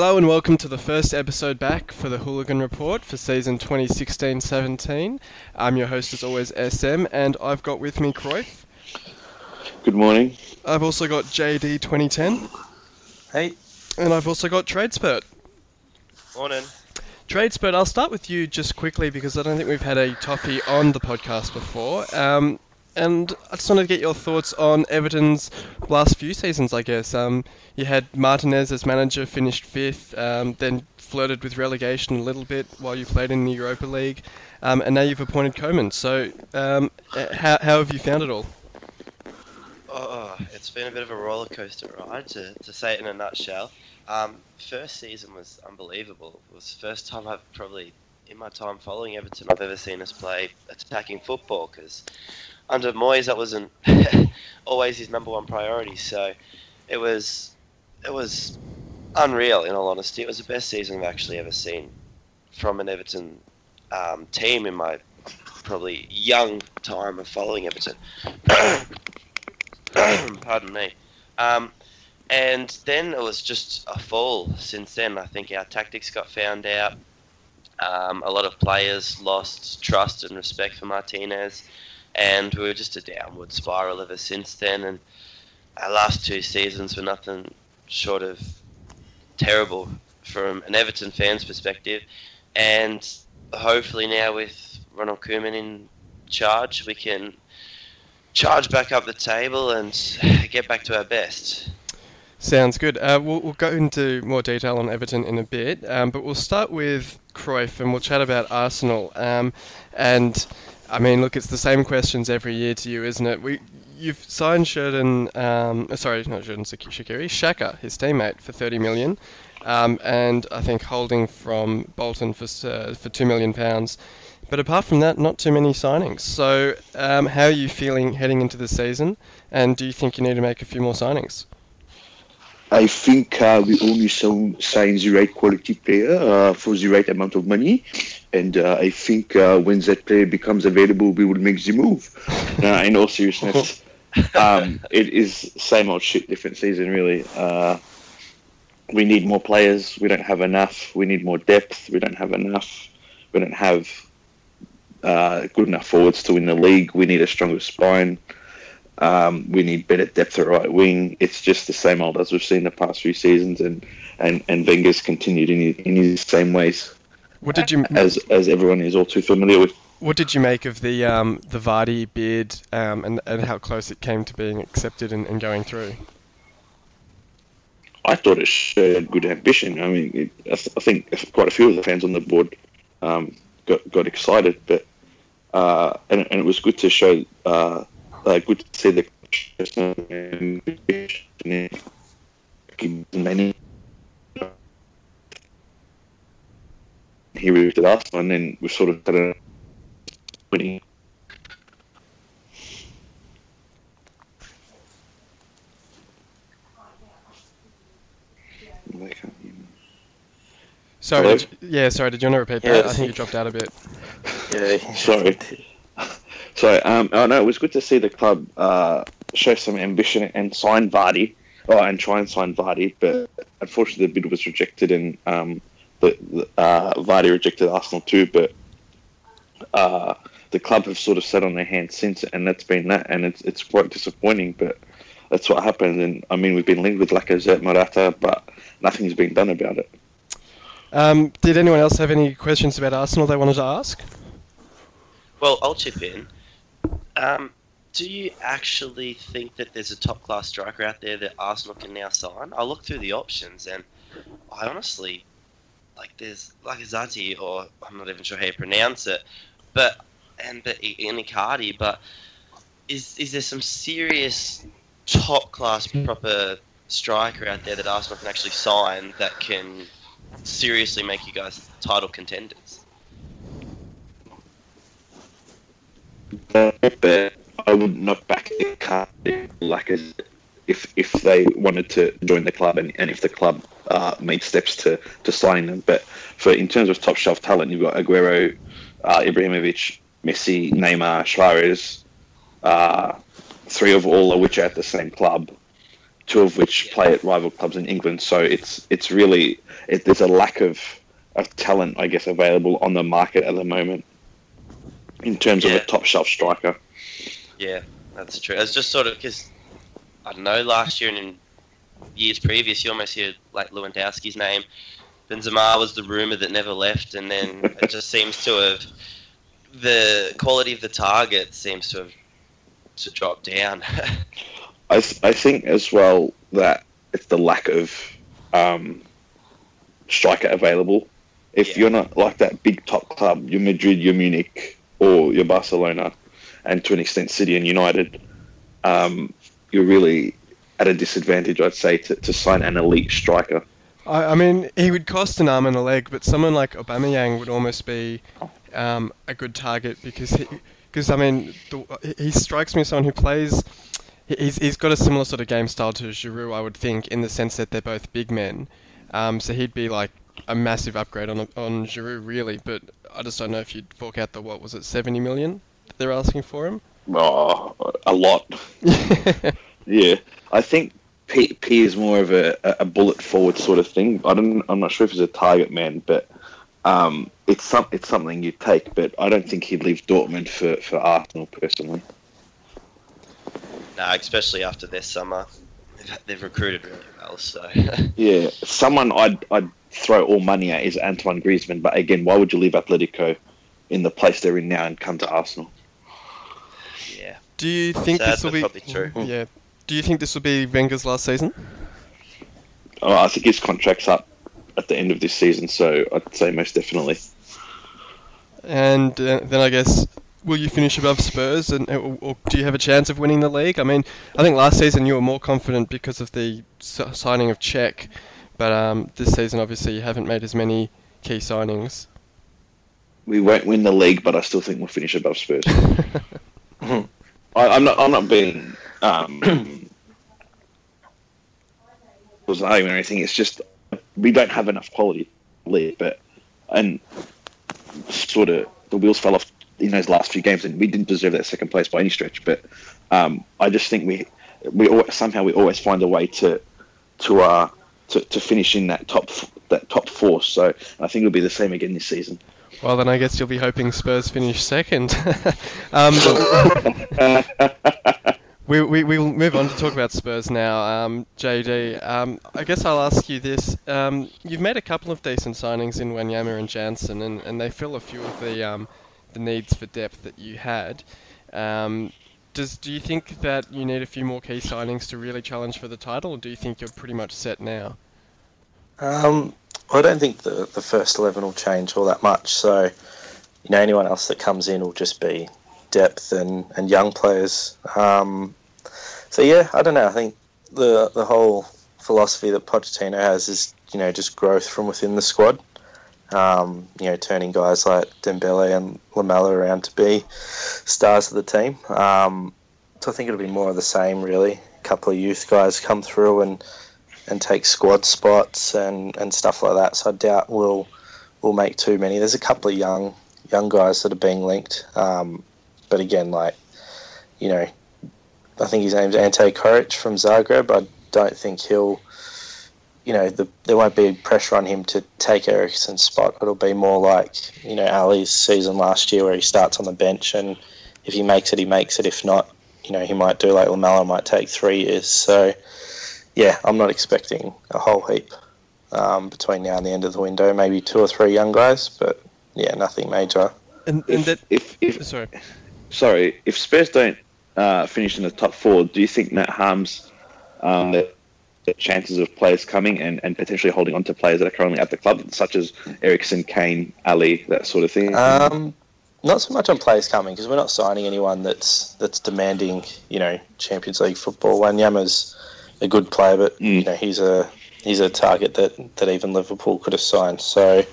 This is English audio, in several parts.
Hello and welcome to the first episode back for the Hooligan Report for season 2016-17. I'm your host as always SM and I've got with me Cruyff. Good morning. I've also got JD 2010 Hey. and I've also got Tradespert. Morning. Tradespert, I'll start with you just quickly because I don't think we've had a toffee on the podcast before. Um, and I just wanted to get your thoughts on Everton's last few seasons, I guess. Um, you had Martinez as manager, finished fifth, um, then flirted with relegation a little bit while you played in the Europa League, um, and now you've appointed Koeman. So, um, uh, how, how have you found it all? Oh, it's been a bit of a roller coaster ride, to, to say it in a nutshell. Um, first season was unbelievable. It was the first time I've probably, in my time following Everton, I've ever seen us play attacking football because under Moyes that wasn't always his number one priority. So it was it was unreal. In all honesty, it was the best season I've actually ever seen from an Everton um, team in my probably young time of following Everton. Pardon me. Um, and then it was just a fall since then. I think our tactics got found out. Um, a lot of players lost trust and respect for Martinez, and we were just a downward spiral ever since then. And our last two seasons were nothing short of terrible from an Everton fan's perspective. And hopefully now with Ronald Koeman in charge, we can charge back up the table and get back to our best. Sounds good. Uh, we'll, we'll go into more detail on Everton in a bit, um, but we'll start with Cruyff and we'll chat about Arsenal. Um, and I mean, look, it's the same questions every year to you, isn't it? We you've signed Sheridan, um, uh, sorry, not Sheridan Shaqiri, Xhaka, his teammate, for 30 million, um, and I think Holding from Bolton for uh, for two million pounds. But apart from that, not too many signings. So, um, how are you feeling heading into the season? And do you think you need to make a few more signings? I think uh, we only sign the right quality player uh, for the right amount of money, and uh, I think uh, when that player becomes available, we will make the move. Uh, in all seriousness, um, it is same old shit, different season, really. Uh, we need more players. We don't have enough. We need more depth. We don't have enough. We don't have good enough forwards to win the league. We need a stronger spine. Um, we need better depth at right wing. It's just the same old as we've seen the past few seasons, and and and Wenger's continued in in his same ways. What did you as as everyone is all too familiar with? What did you make of the um, the Vardy bid um, and and how close it came to being accepted and, and going through? I thought it showed good ambition. I mean, it, I, th- I, think quite a few of the fans on the board um, got got excited, but uh, and, and it was good to show. Uh, uh, good to see the many he moved to one, and then we sort of had a winning Sorry, did, yeah, sorry. Did you want to repeat that? I think you dropped out a bit. Yeah, sorry. So, um, oh no, it was good to see the club uh, show some ambition and sign Vardy, oh, and try and sign Vardy, but unfortunately the bid was rejected, and um, the, the uh, Vardy rejected Arsenal too. But uh, the club have sort of sat on their hands since, and that's been that, and it's it's quite disappointing. But that's what happened, and I mean we've been linked with Lacazette, Morata, but nothing's been done about it. Um, did anyone else have any questions about Arsenal they wanted to ask? Well, I'll chip in. Um, do you actually think that there's a top class striker out there that Arsenal can now sign? I looked through the options and I honestly like there's Zati or I'm not even sure how you pronounce it, but and the Icardi, but is is there some serious top class proper striker out there that Arsenal can actually sign that can seriously make you guys title contenders? but I would not back card like if if they wanted to join the club and, and if the club uh, made steps to to sign them. But for in terms of top shelf talent, you've got Aguero, uh, Ibrahimovic, Messi, Neymar, Suarez, uh, three of all of which are at the same club. two of which play at rival clubs in England. So it's it's really it, there's a lack of of talent, I guess, available on the market at the moment in terms of a top shelf striker. Yeah, that's true. It's just sort of because I don't know. Last year and in years previous, you almost hear like Lewandowski's name. Benzema was the rumor that never left, and then it just seems to have the quality of the target seems to have to drop down. I, th- I think as well that it's the lack of um, striker available. If Yeah. you're not like that big top club, your Madrid, your Munich, or your Barcelona, and to an extent City and United, um, you're really at a disadvantage, I'd say, to, to sign an elite striker. I, I mean, he would cost an arm and a leg, but someone like Aubameyang would almost be um, a good target because he, because I mean, the, he strikes me as someone who plays. he- He's, he's got a similar sort of game style to Giroud, I would think, in the sense that they're both big men. Um, so he'd be like a massive upgrade on on Giroud, really. But I just don't know if you'd fork out the what was it, seventy million that they're asking for him. Oh, a lot. Yeah, I think P, P is more of a, a bullet forward sort of thing. I don't. I'm not sure if he's a target man, but um, it's some it's something you take. But I don't think he'd leave Dortmund for, for Arsenal personally. no, especially after this summer, they've, they've recruited really well. So Yeah, someone I'd I'd throw all money at is Antoine Griezmann. But again, why would you leave Atletico in the place they're in now and come to Arsenal? yeah, Do you think Sad, this will be? probably true. Yeah. Do you think this will be Wenger's last season? Oh, I think his contract's up at the end of this season, so I'd say most definitely. And uh, then I guess, will you finish above Spurs, and or, or do you have a chance of winning the league? I mean, I think last season you were more confident because of the signing of Cech, but um, this season obviously you haven't made as many key signings. We won't win the league, but I still think we'll finish above Spurs. I, I'm not. I'm not being um, was arguing or anything. It's just we don't have enough quality league, but and sort of the wheels fell off in those last few games, and we didn't deserve that second place by any stretch. But um, I just think we we al- somehow we always find a way to to uh to, to finish in that top that top four. So I think it'll be the same again this season. Well, then I guess you'll be hoping Spurs finish second. um, we, we, we'll move on to talk about Spurs now. Um, JD, um, I guess I'll ask you this. Um, you've made a couple of decent signings in Wanyama and Janssen, and, and they fill a few of the, um, the needs for depth that you had. Um, does, do you think that you need a few more key signings to really challenge for the title, or do you think you're pretty much set now? Um, I don't think the, the first 11 will change all that much. So, you know, anyone else that comes in will just be depth and, and young players. Um, so, yeah, I don't know. I think the, the whole philosophy that Pochettino has is, you know, just growth from within the squad. Um, you know, turning guys like Dembele and Lamela around to be stars of the team. Um, so I think it'll be more of the same, really. A couple of youth guys come through and and take squad spots and, and stuff like that. So I doubt we'll we'll make too many. There's a couple of young young guys that are being linked, um, but again, like you know, I think his name's Ante Coric from Zagreb. I don't think he'll, you know, the, there won't be pressure on him to take Eriksen's spot. It'll be more like you know Alli's season last year where he starts on the bench and if he makes it, he makes it. If not, you know, he might do like Lamela might take three years. So yeah, I'm not expecting a whole heap um, between now and the end of the window. Maybe two or three young guys, but yeah, nothing major. And, and If, that, if, if sorry. sorry, if Spurs don't uh, finish in the top four, do you think that harms um, the, the chances of players coming and, and potentially holding on to players that are currently at the club, such as Eriksen, Kane, Alli, that sort of thing? Um, not so much on players coming because we're not signing anyone that's that's demanding, you know, Champions League football. Wanyama's a good player, but you Mm. know he's a he's a target that, that even Liverpool could have signed. So,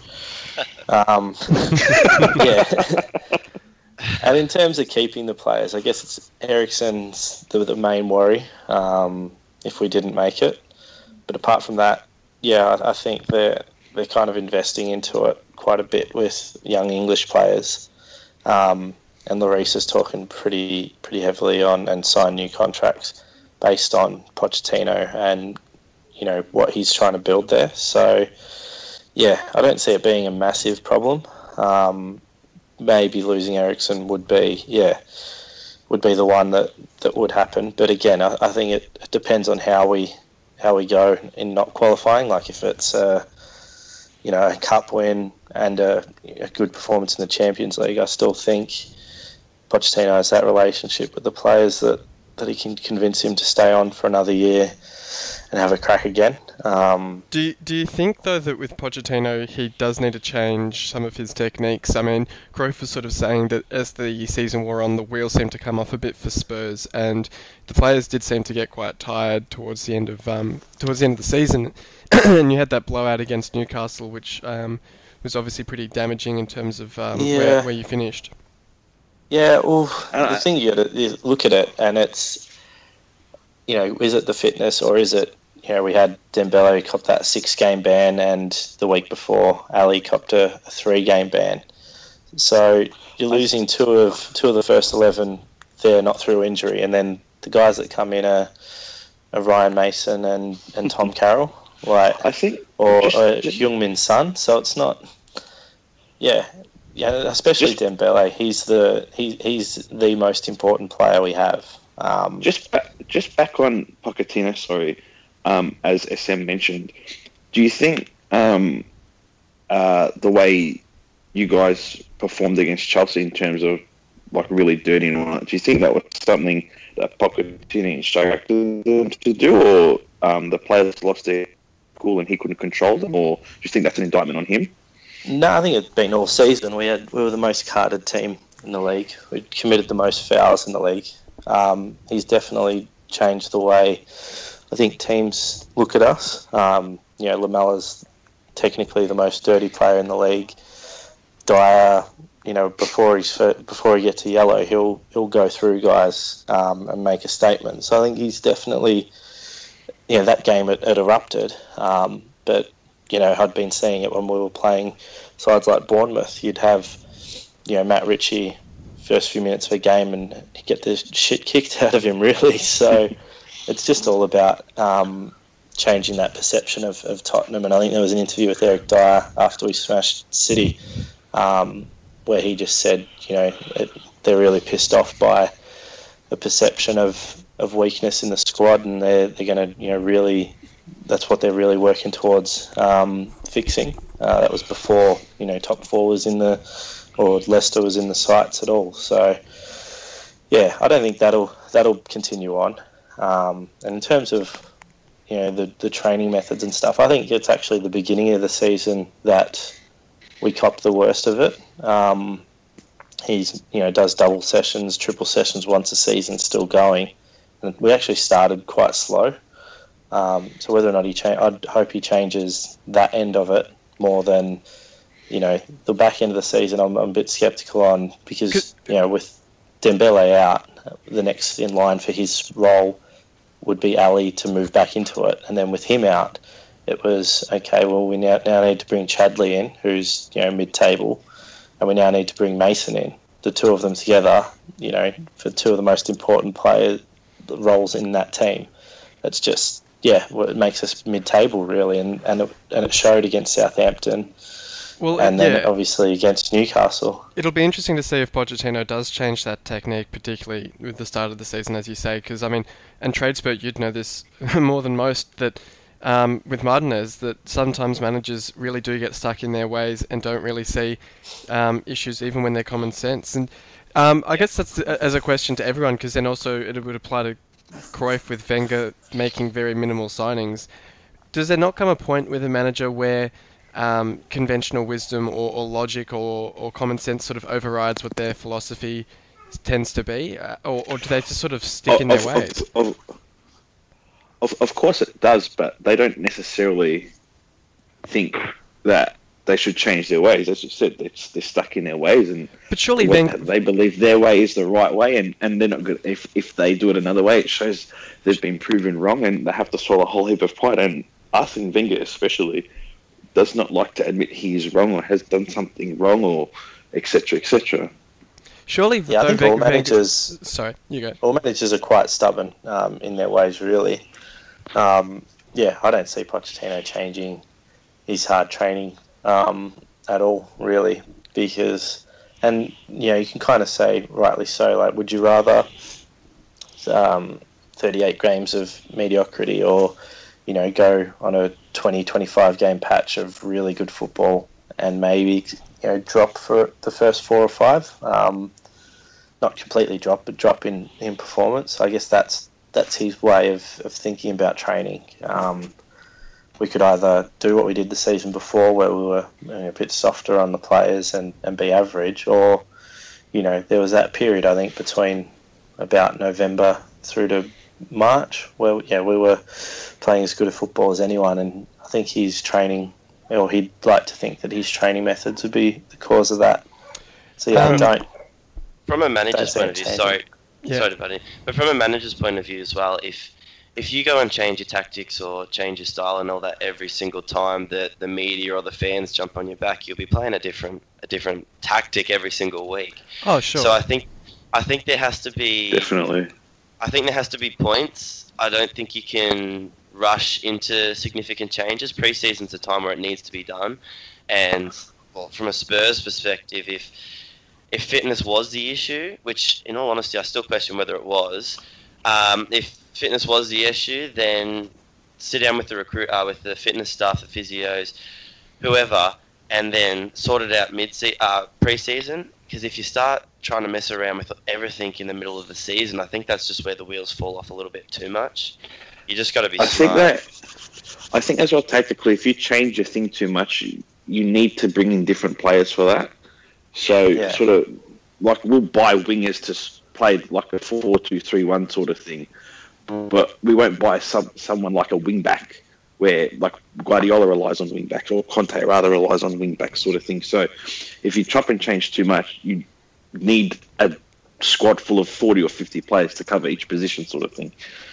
um, yeah. And in terms of keeping the players, I guess it's Eriksen's the, the main worry um, if we didn't make it. But apart from that, yeah, I, I think they're they're kind of investing into it quite a bit with young English players. Um, and Lloris is talking pretty pretty heavily on and signed new contracts based on Pochettino and you know what he's trying to build there. So yeah, I don't see it being a massive problem. Um, maybe losing Eriksen would be yeah would be the one that, that would happen. But again, I, I think it, it, depends on how we how we go in not qualifying. Like if it's a you know a cup win and a, a good performance in the Champions League, I still think Pochettino has that relationship with the players that, that he can convince him to stay on for another year and have a crack again. Um, do you, do you think though that with Pochettino he does need to change some of his techniques? I mean, Cruyff was sort of saying that as the season wore on, the wheels seemed to come off a bit for Spurs, and the players did seem to get quite tired towards the end of um, towards the end of the season, and you had that blowout against Newcastle, which um, was obviously pretty damaging in terms of um, yeah. where, where you finished. Yeah, well, the thing you got to look at it, and it's you know, is it the fitness or is it you know, we had Dembele cop that six game ban, and the week before, Alli copped a, a three game ban. So you're losing two of two of the first eleven there, not through injury, and then the guys that come in are, are Ryan Mason and, and Tom Carroll, like I think, or just, Heung-min Son. So it's not, yeah, yeah, especially just, Dembele. He's the he, he's the most important player we have. Um, just just back on Pochettino, sorry um, as SM mentioned. Do you think um, uh, the way you guys performed against Chelsea in terms of like really dirty and all that, do you think that was something that Pochettino instructed them to do, or um, the players lost their cool and he couldn't control them, or do you think that's an indictment on him? No, I think it's been all season. We had we were the most carded team in the league. We committed the most fouls in the league. Um, he's definitely changed the way I think teams look at us. Um, you know, Lamela's technically the most dirty player in the league. Dier, you know, before he's before he gets to yellow, he'll he'll go through guys um, and make a statement. So I think he's definitely, you know, that game it, it erupted. Um, but you know, I'd been seeing it when we were playing sides like Bournemouth. You'd have, you know, Matt Ritchie first few minutes of a game and get the shit kicked out of him, really. So it's just all about um, changing that perception of, of Tottenham. And I think there was an interview with Eric Dier after we smashed City, um, where he just said, you know, it, they're really pissed off by the perception of, of weakness in the squad, and they're they're going to, you know, really that's what they're really working towards um, fixing. Uh, that was before you know top four was in the or Leicester was in the sights at all. So yeah, I don't think that'll that'll continue on. Um, and in terms of you know the the training methods and stuff, I think it's actually the beginning of the season that we copped the worst of it. Um, he's you know does double sessions, triple sessions once a season, still going, and we actually started quite slow. Um, so whether or not he change, I'd hope he changes that end of it more than you know the back end of the season. I'm, I'm a bit skeptical on because you know with Dembele out, the next in line for his role would be Alli to move back into it. And then with him out, it was okay. Well, we now, now need to bring Chadli in, who's you know mid-table, and we now need to bring Mason in. The two of them together, you know, for two of the most important player roles in that team. It's just yeah, well, it makes us mid-table really, and and it, and it showed against Southampton. Well, and then yeah. obviously against Newcastle. It'll be interesting to see if Pochettino does change that technique, particularly with the start of the season, as you say, because I mean, and Tradespert, you'd know this more than most that um, with Martinez, that sometimes managers really do get stuck in their ways and don't really see um, issues even when they're common sense. And um, I guess that's as a question to everyone, because then also it would apply to Cruyff with Wenger making very minimal signings. Does there not come a point with a manager where um, conventional wisdom or, or logic or, or, common sense sort of overrides what their philosophy tends to be, uh, or, or, do they just sort of stick of, in their of, ways? Of, of, of course it does, but they don't necessarily think that they should change their ways. As you said, they're, they're stuck in their ways, and but surely they believe their way is the right way, and, and they're not good. If if they do it another way, it shows they've been proven wrong, and they have to swallow a whole heap of pride. And Arsene Wenger, especially, does not like to admit he is wrong or has done something wrong or etc. etc. Surely, Yeah, I though, think all Wenger- Wenger- managers Sorry, you go. all managers are quite stubborn um, in their ways, really. Um, yeah, I don't see Pochettino changing his hard training um, at all, really, because, and you know, you can kind of say, rightly so, like, would you rather um, 38 games of mediocrity or, you know, go on a 20, 25 game patch of really good football and maybe, you know, drop for the first four or five? Um, not completely drop, but drop in, in performance. I guess that's that's his way of, of thinking about training. Um, we could either do what we did the season before, where we were you know, a bit softer on the players and, and be average, or you know there was that period I think between about November through to March where yeah we were playing as good a football as anyone, and I think his training, or he'd like to think that his training methods would be the cause of that. So yeah, Um, I don't From a manager's point of view, say sorry, Yeah. sorry, buddy, but from a manager's point of view as well, if if you go and change your tactics or change your style and all that every single time that the media or the fans jump on your back, you'll be playing a different a different tactic every single week. Oh, sure. So I think I think there has to be Definitely. I think there has to be points. I don't think you can rush into significant changes. Preseason's a time where it needs to be done, and well, from a Spurs perspective, if if fitness was the issue, which in all honesty I still question whether it was, um, if fitness was the issue, then sit down with the recruit, uh, with the fitness staff, the physios, whoever, and then sort it out mid uh, preseason. Because if you start trying to mess around with everything in the middle of the season, I think that's just where the wheels fall off a little bit too much. You just got to be I think smart. that I think as well tactically, if you change your thing too much, you, you need to bring in different players for that. So Yeah. sort of like we'll buy wingers to play like a four-two-three-one sort of thing, but we won't buy some someone like a wing back where like Guardiola relies on wing backs or Conte rather relies on wing backs sort of thing. So if you chop and change too much, you need a squad full of 40 or 50 players to cover each position sort of thing.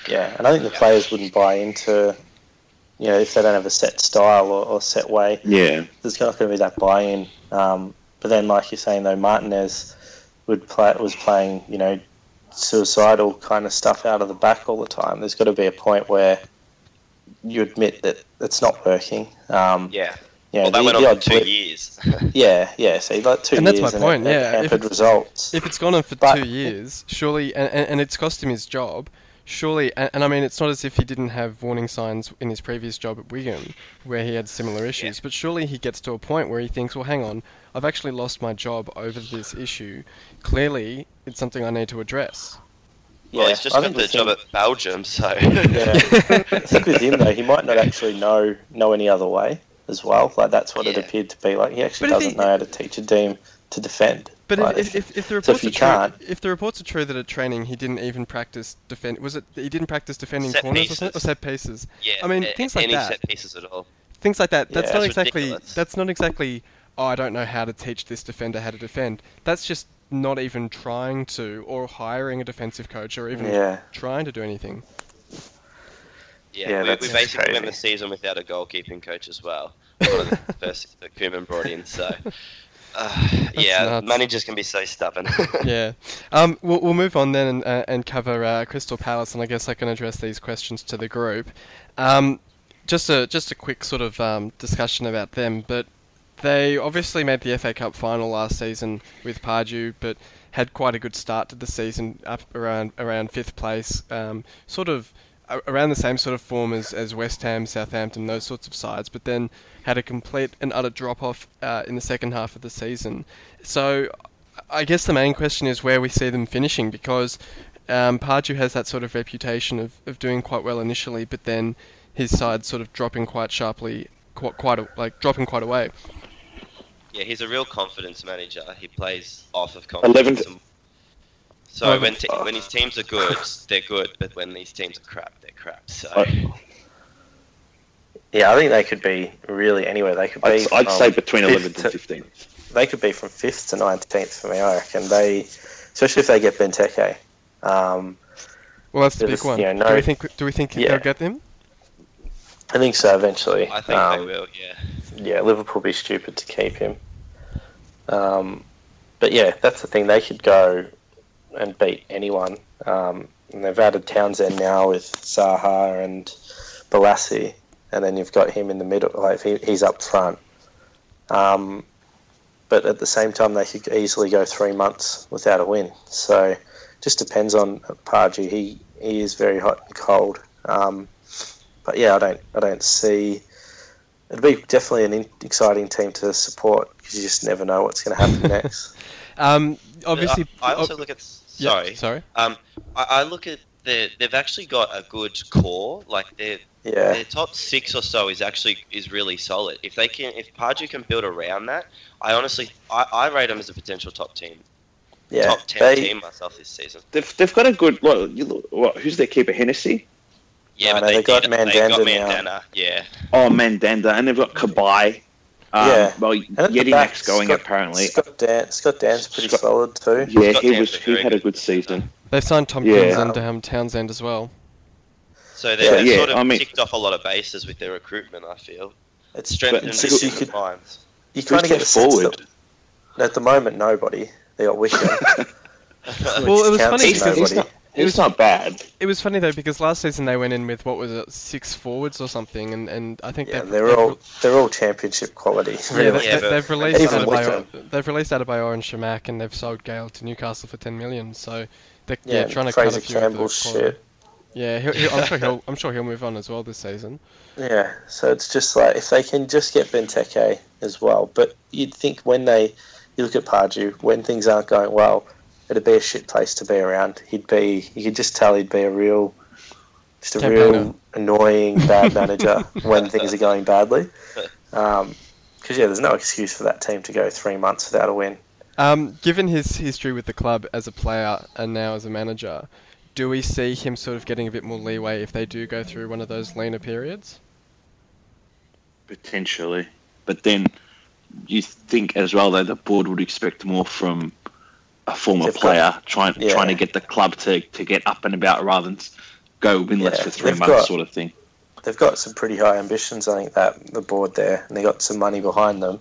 Yeah, and I think the players wouldn't buy into, you know, if they don't have a set style or, or set way, Yeah. there's not going to be that buy-in. Um, but then, like you're saying, though, Martinez would play was playing, you know, suicidal kind of stuff out of the back all the time. There's got to be a point where you admit that it's not working. Um, Yeah. You know, Well, that the- went on odd for two blip- years. Yeah, yeah. So like two And that's my and point, it, it yeah. If hampered it's- results. if it's gone on for But- two years, surely, and, and, and it's cost him his job, surely, and, and I mean, it's not as if he didn't have warning signs in his previous job at Wigan, where he had similar issues, but surely he gets to a point where he thinks, well, hang on, I've actually lost my job over this issue. Clearly, it's something I need to address. well, Yeah, he's just I got think the the job thing- at Belgium, so. Yeah. I think with him though, he might not actually know know any other way as well. Like that's what it appeared to be. Like he actually But doesn't he- know how to teach a team to defend. But Like, if, if, if the so reports if you are true, can't- if the reports are true that at training he didn't even practice defend, was it he didn't practice defending Set corners or, or set pieces? yeah. I mean, a- things like any that. set pieces at all. things like that. That's Yeah. not exactly. ridiculous. That's not exactly. Oh, I don't know how to teach this defender how to defend. That's just not even trying to, or hiring a defensive coach, or even yeah, trying to do anything. Yeah, Yeah, we, we basically went crazy. the season without a goalkeeping coach as well. One of the first that Koeman brought in, so. Uh, yeah, nuts. managers can be so stubborn. yeah. Um, we'll, we'll move on then and, uh, and cover uh, Crystal Palace, and I guess I can address these questions to the group. Um, just a just a quick sort of um, discussion about them, but they obviously made the FA Cup final last season with Pardew, but had quite a good start to the season, up around around fifth place, um, sort of around the same sort of form as, as West Ham, Southampton, those sorts of sides, but then had a complete and utter drop off uh, in the second half of the season. So I guess the main question is where we see them finishing because um, Pardew has that sort of reputation of, of doing quite well initially, but then his side sort of dropping quite sharply, quite, quite a, like dropping quite away. yeah, he's a real confidence manager. He plays off of confidence. Eleven- and- So Eleven- when, te- when his teams are good, they're good, but when these teams are crap, they're crap. So I- yeah. I think they could be really anywhere. They could be. I'd, I'd say between fifth 11th to- and 15th. They could be from fifth to nineteenth for me. I reckon they, especially if they get Benteke. Um, Well, that's the big one. you know, do we think do we think Yeah. they'll get them? I think so eventually. I think um, they will. Yeah. yeah, Liverpool be stupid to keep him. Um, but yeah, that's the thing. They could go and beat anyone. Um, and they've added Townsend now with Zaha and Bolasie, and then you've got him in the middle. Like he, he's up front. Um, but at the same time, they could easily go three months without a win. So just depends on Pardew. He he is very hot and cold. Um, but yeah, I don't I don't see. It'd be definitely an exciting team to support because you just never know what's going to happen next. Um, obviously, I, I also look at. Yeah, Sorry. sorry. Um, I, I look at the. They've actually got a good core. Like their Yeah, their top six or so is actually is really solid. If they can, if Pardew can build around that, I honestly, I, I rate them as a potential top team, yeah. top ten They, team myself this season. They've, they've got a good. What, you, look- what, who's their keeper? Hennessy? Yeah, No, but no, they, they got did, they got Mandanda now. Yeah, Oh, Mandanda. And they've got Cabaye. Um, Yeah. Well, and at the back, Jedinak's going Scott- apparently. Scott Dann, Scott Dann's pretty Scott- solid too. Yeah, Scott he Dann's was. He very had a good good season. They've signed Yeah. Tomkins and um, Townsend as well. so they, So, they've yeah, sort of I mean- ticked off a lot of bases with their recruitment. I feel It's strengthened But their so you different could- lines. You Who's kind of get their the sense forward? that at the moment nobody. They got Wickham. Well, it was which counts funny as because- he's, was not, bad. It was funny though because last season they went in with what was it, six forwards or something, and, and I think Yeah, they've, they're they've all they're all championship quality. Yeah, Really. they, Yeah, they, but- they've released Even Adebayor. Wickham. They've released Adebayor and Chamakh, and they've sold Gayle to Newcastle for ten million. So they're, Yeah, yeah, trying to Fraser cut a few of the shit. Yeah, he'll, he'll, I'm sure he'll. I'm sure he'll move on as well this season. Yeah, so it's just like if they can just get Benteke as well. But you'd think when they, you look at Pardew, when things aren't going well, it'd be a shit place to be around. He'd be, you could just tell he'd be a real, just a Campaigner. real annoying bad manager when things are going badly. Because yeah, there's no excuse for that team to go three months without a win. Um, given his history with the club as a player and now as a manager, do we see him sort of getting a bit more leeway if they do go through one of those leaner periods? Potentially. But then you think as well that the board would expect more from a former They've got- player trying yeah. trying to get the club to, to get up and about rather than go winless Yeah, for three they've months got- sort of thing. they've got some pretty high ambitions. I think that the board there, and they got some money behind them.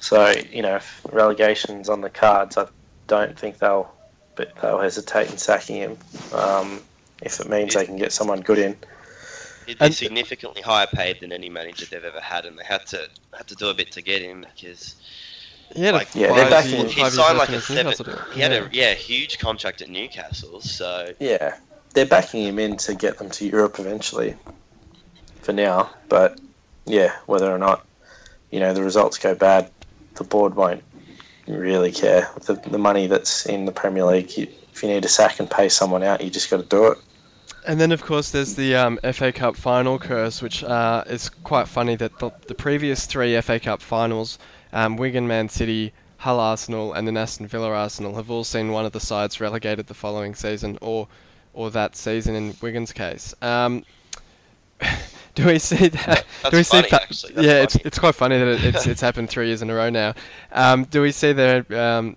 So you know, if relegation's on the cards, I don't think they'll, but they'll hesitate in sacking him um, if it means they can get someone good in. He'd be significantly higher paid than any manager they've ever had, and they had to had to do a bit to get him because He had Like, a yeah, they're five back year- in- he five signed like a seven. Newcastle, He had Yeah. a yeah huge contract at Newcastle, so Yeah, they're backing him in to get them to Europe eventually. For now, but yeah, whether or not you know the results go bad, the board won't really care. The, the money that's in the Premier League, you, if you need to sack and pay someone out, you just got to do it. And then, of course, there's the um, FA Cup final curse, which uh, is quite funny that the, the previous three FA Cup finals, um, Wigan, Man City, Hull Arsenal, and then Aston Villa Arsenal, have all seen one of the sides relegated the following season, or or that season in Wigan's case. Um, do we see that? That's do we see that? actually. That's yeah, it's it's quite funny that it, it's it's happened three years in a row now. Um, do we see there? Um,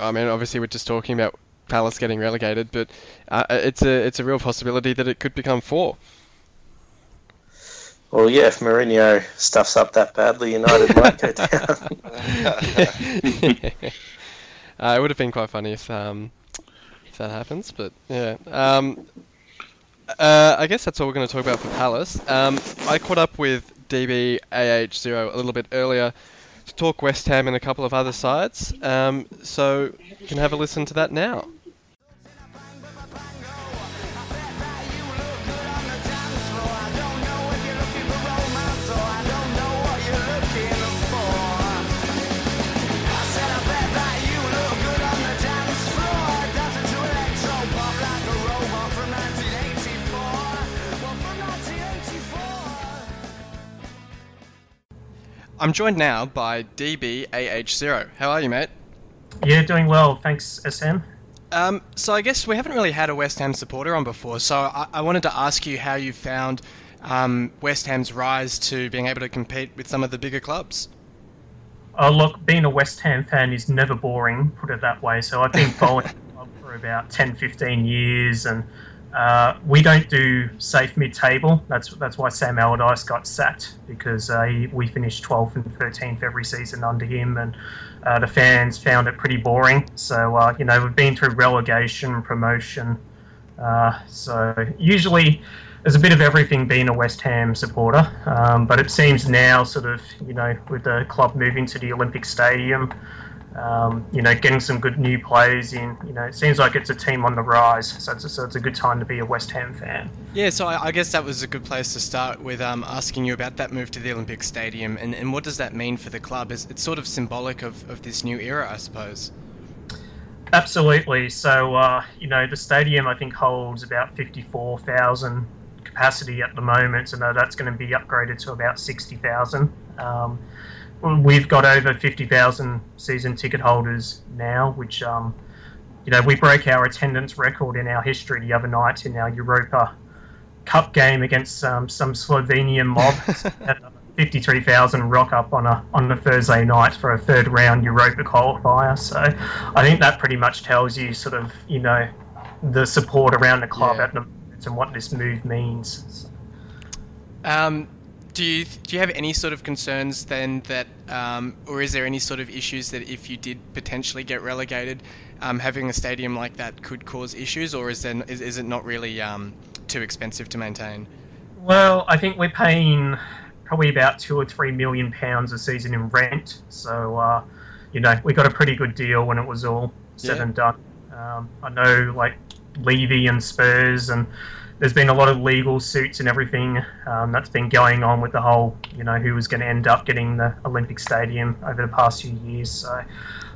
I mean, obviously, we're just talking about Palace getting relegated, but uh, it's a it's a real possibility that it could become four. Well, yeah, if Mourinho stuffs up that badly, United might go down. uh, it would have been quite funny if um, if that happens, but yeah. Um, uh, I guess that's all we're going to talk about for Palace. Um, I caught up with DBAH0 a little bit earlier to talk West Ham and a couple of other sides, um, so you can have a listen to that now. I'm joined now by DBAH0. How are you, mate? Yeah, doing well. Thanks, SM. Um, so I guess we haven't really had a West Ham supporter on before, so I, I wanted to ask you how you found um, West Ham's rise to being able to compete with some of the bigger clubs. Oh, look, being a West Ham fan is never boring, put it that way. So I've been following the club for about 10, 15 years, and Uh, we don't do safe mid-table. That's that's why Sam Allardyce got sacked because uh, he, we finished 12th and 13th every season under him, and uh, the fans found it pretty boring. So uh, you know we've been through relegation, promotion. Uh, so usually there's a bit of everything being a West Ham supporter, um, but it seems now sort of you know with the club moving to the Olympic Stadium um, you know, getting some good new players in. You know, it seems like it's a team on the rise, so it's a, so it's a good time to be a West Ham fan. Yeah, so I, I guess that was a good place to start with um, asking you about that move to the Olympic Stadium and, and what does that mean for the club? It's, it's sort of symbolic of, of this new era, I suppose. Absolutely. So, uh, you know, the stadium I think holds about 54,000 capacity at the moment, so that's going to be upgraded to about 60,000. Um, we've got over 50,000 season ticket holders now, which, um, you know, we broke our attendance record in our history the other night in our Europa Cup game against um, some Slovenian mob. 53,000 rock up on a on a Thursday night for a third round Europa qualifier. So I think that pretty much tells you sort of, you know, the support around the club yeah. at the moment and what this move means. Um, do you do you have any sort of concerns then that, um, or is there any sort of issues that if you did potentially get relegated, um, having a stadium like that could cause issues, or is then is, is it not really um, too expensive to maintain? Well, I think we're paying probably about two or three million pounds a season in rent, so uh, you know we got a pretty good deal when it was all said yeah. and done. Um, I know like Levy and Spurs and there's been a lot of legal suits and everything um, that's been going on with the whole, you know, who was going to end up getting the Olympic Stadium over the past few years. So,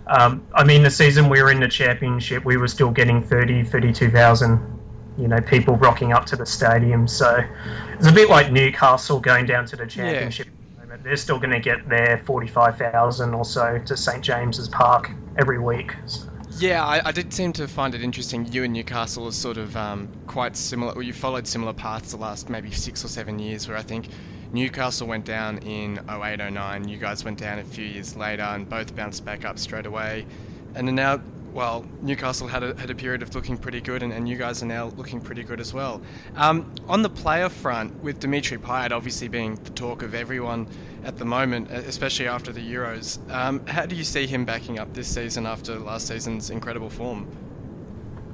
um, I mean, the season we were in the championship, we were still getting 30, 32,000, you know, people rocking up to the stadium. So it's a bit like Newcastle going down to the championship. Yeah. They're still going to get their 45,000 or so to St James's Park every week. So. Yeah, I, I, did seem to find it interesting. You and Newcastle are sort of um, quite similar. Well, you followed similar paths the last maybe six or seven years, where I think Newcastle went down in 08, 09. You guys went down a few years later and both bounced back up straight away. And then now well, Newcastle had a, had a period of looking pretty good, and, and you guys are now looking pretty good as well. Um, on the player front, with Dimitri Payet obviously being the talk of everyone at the moment, especially after the Euros, um, how do you see him backing up this season after last season's incredible form?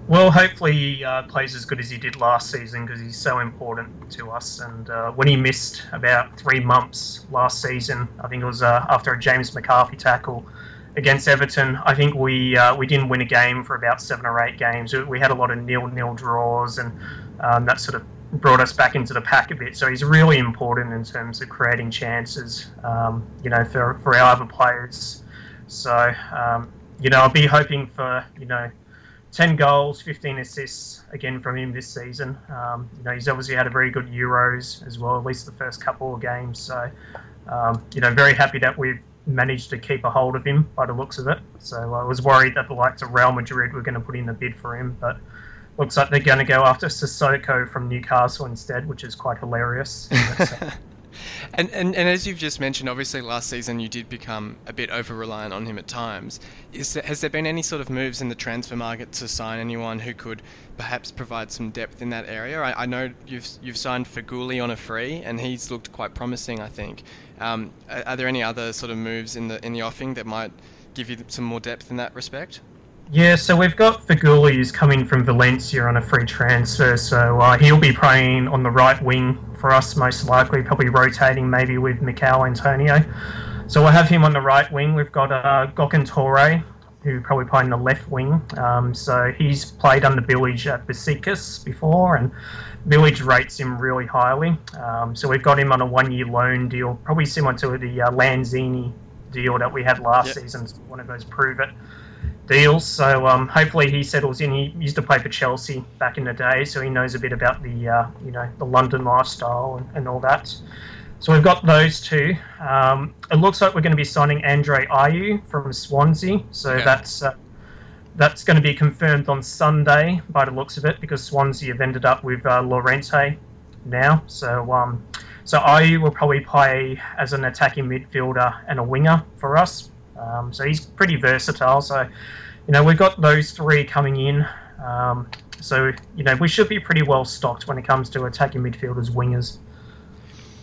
Well, hopefully he uh, plays as good as he did last season because he's so important to us. And uh, when he missed about three months last season, I think it was uh, after a James McCarthy tackle against Everton. I think we uh, we didn't win a game for about seven or eight games. We had a lot of nil-nil draws, and um, that sort of brought us back into the pack a bit. So he's really important in terms of creating chances, um, you know, for, for our other players. So, um, you know, I'll be hoping for, you know, 10 goals, 15 assists again from him this season. Um, you know, he's obviously had a very good Euros as well, at least the first couple of games. So, um, you know, very happy that we've managed to keep a hold of him by the looks of it. So I was worried that the likes of Real Madrid were going to put in a bid for him, but looks like they're going to go after Sissoko from Newcastle instead, which is quite hilarious. Uh, and, and and as you've just mentioned, obviously last season you did become a bit over reliant on him at times. Is there, has there been any sort of moves in the transfer market to sign anyone who could perhaps provide some depth in that area? I, I know you've you've signed Feghouli on a free, and he's looked quite promising. I think. Um, are, there any other sort of moves in the in the offing that might give you some more depth in that respect? Yeah, so we've got Feghouli who's coming from Valencia on a free transfer, so uh, he'll be playing on the right wing for us most likely, probably rotating maybe with Michail Antonio. So we'll have him on the right wing. We've got uh, Gokhan Tore, who probably playing the left wing. Um, so he's played under Bilic at Besiktas before, and Bilic rates him really highly. Um, so we've got him on a one-year loan deal, probably similar to the uh, Lanzini deal that we had last yep. season. One of those prove it deals. So um, hopefully he settles in. He used to play for Chelsea back in the day, so he knows a bit about the uh, you know the London lifestyle and, and, all that. So we've got those two. Um, it looks like we're going to be signing Andre Ayew from Swansea. So yeah. that's uh, that's going to be confirmed on Sunday by the looks of it, because Swansea have ended up with uh, Llorente now. So um, so Ayew will probably play as an attacking midfielder and a winger for us. Um, so he's pretty versatile. So, you know, we've got those three coming in. Um, so you know we should be pretty well stocked when it comes to attacking midfielders, wingers.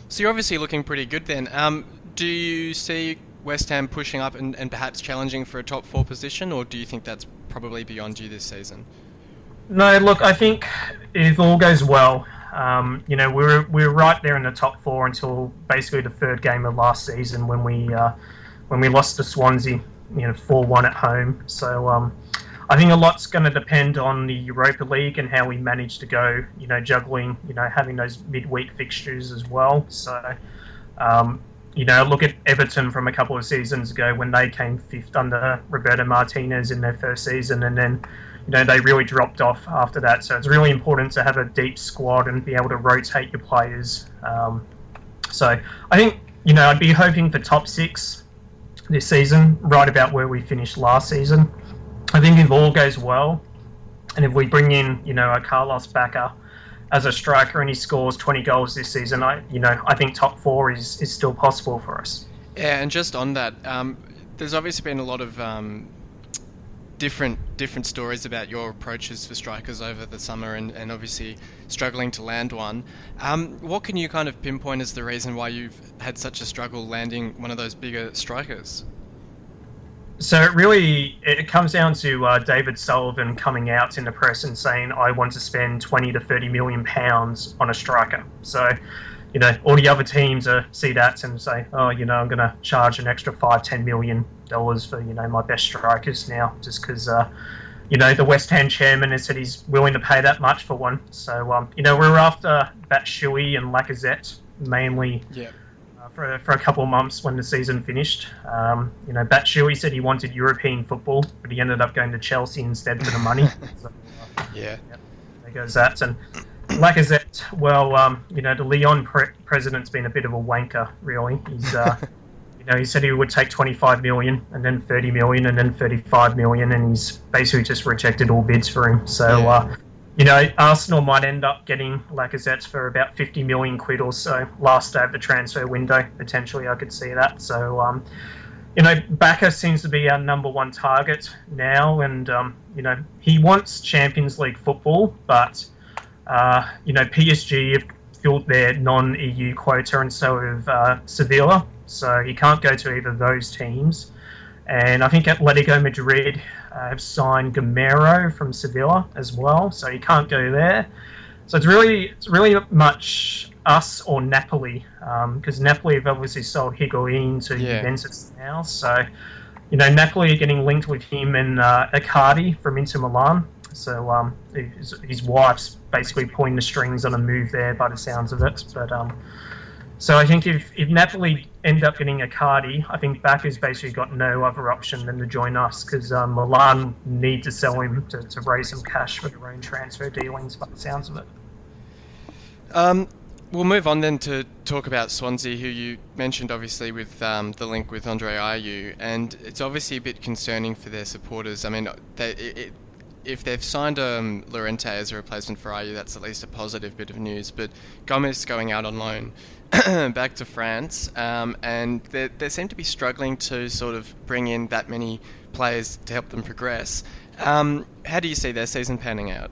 So you're obviously looking pretty good then. Um, do you see West Ham pushing up and, and perhaps challenging for a top four position, or do you think that's probably beyond you this season? No, look, I think if all goes well, um, you know, we were we were right there in the top four until basically the third game of last season when we uh, when we lost to Swansea, you know, four one at home. So um, I think a lot's going to depend on the Europa League and how we manage to go. You know, juggling, you know, having those midweek fixtures as well. So. Um, you know, look at Everton from a couple of seasons ago when they came fifth under Roberto Martinez in their first season, and then you know they really dropped off after that. So it's really important to have a deep squad and be able to rotate your players. Um, so I think you know I'd be hoping for top six this season, right about where we finished last season. I think if all goes well, and if we bring in you know a Carlos Bacca as a striker and he scores 20 goals this season, I you know I think top four is is still possible for us. Yeah, and just on that, um, there's obviously been a lot of um, different different stories about your approaches for strikers over the summer, and, and obviously struggling to land one. Um, what can you kind of pinpoint as the reason why you've had such a struggle landing one of those bigger strikers? So it really it comes down to uh, David Sullivan coming out in the press and saying, "I want to spend 20 to 30 million pounds on a striker." So, you know, all the other teams uh, see that and say, "Oh, you know, I'm going to charge an extra five, 10 million dollars for you know my best strikers now, just because." Uh, you know, the West Ham chairman has said he's willing to pay that much for one. So, um, you know, we're after Batshuayi and Lacazette mainly Yeah. For, for a couple of months when the season finished. Um, you know, Batshuayi said he wanted European football, but he ended up going to Chelsea instead for the money. so uh, Yeah. there goes that. And Lacazette, well, um, you know, the Lyon pre- president's been a bit of a wanker, really. He's, uh, you know, he said he would take 25 million and then 30 million and then 35 million, and he's basically just rejected all bids for him. So, Yeah. uh, you know, Arsenal might end up getting Lacazette for about 50 million quid or so last day of the transfer window. Potentially, I could see that. So, um, you know, Bacca seems to be our number one target now, and um, you know, he wants Champions League football, but uh, you know, PSG have filled their non-EU quota, and so have uh, Sevilla. So he can't go to either of those teams. And I think Atletico Madrid uh, have signed Gameiro from Sevilla as well, so he can't go there. So it's really, it's really much us or Napoli, because Napoli have obviously sold Higuain to Yeah. Juventus now. So, you know, Napoli are getting linked with him and uh, Icardi from Inter Milan. So um, his, his wife's basically pulling the strings on a move there, by the sounds of it. But um, so I think if, if Napoli end up getting Icardi, I think Bacca's basically got no other option than to join us because um, Milan need to sell him to, to raise some cash for their own transfer dealings, by the sounds of it. Um, we'll move on then to talk about Swansea, who you mentioned obviously with um, the link with Andre Ayew, and it's obviously a bit concerning for their supporters. I mean, they, it, it, if they've signed um, Llorente as a replacement for Ayew, that's at least a positive bit of news. But Gomis going out on loan back to France, um, and they, they seem to be struggling to sort of bring in that many players to help them progress. Um, how do you see their season panning out?